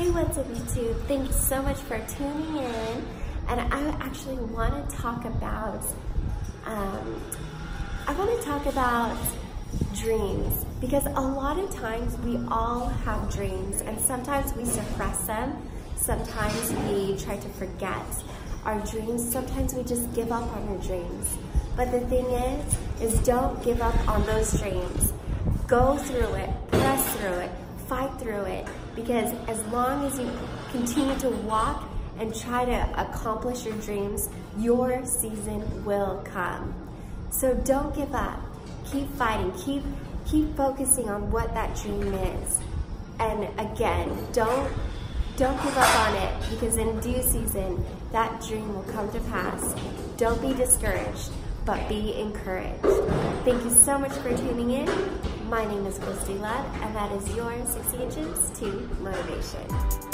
Hey, what's up YouTube? Thank you so much for tuning in. And I actually want to talk about, um, I want to talk about dreams because a lot of times we all have dreams and sometimes we suppress them. Sometimes we try to forget our dreams. Sometimes we just give up on our dreams. But the thing is, is don't give up on those dreams. Go through it, press through it, fight through it because as long as you continue to walk and try to accomplish your dreams, your season will come. So don't give up. Keep fighting. Keep keep focusing on what that dream is. And again, don't don't give up on it because in due season, that dream will come to pass. Don't be discouraged, but be encouraged. Thank you so much for tuning in. My name is Christy Love, and that is your 60 Inches to Motivation.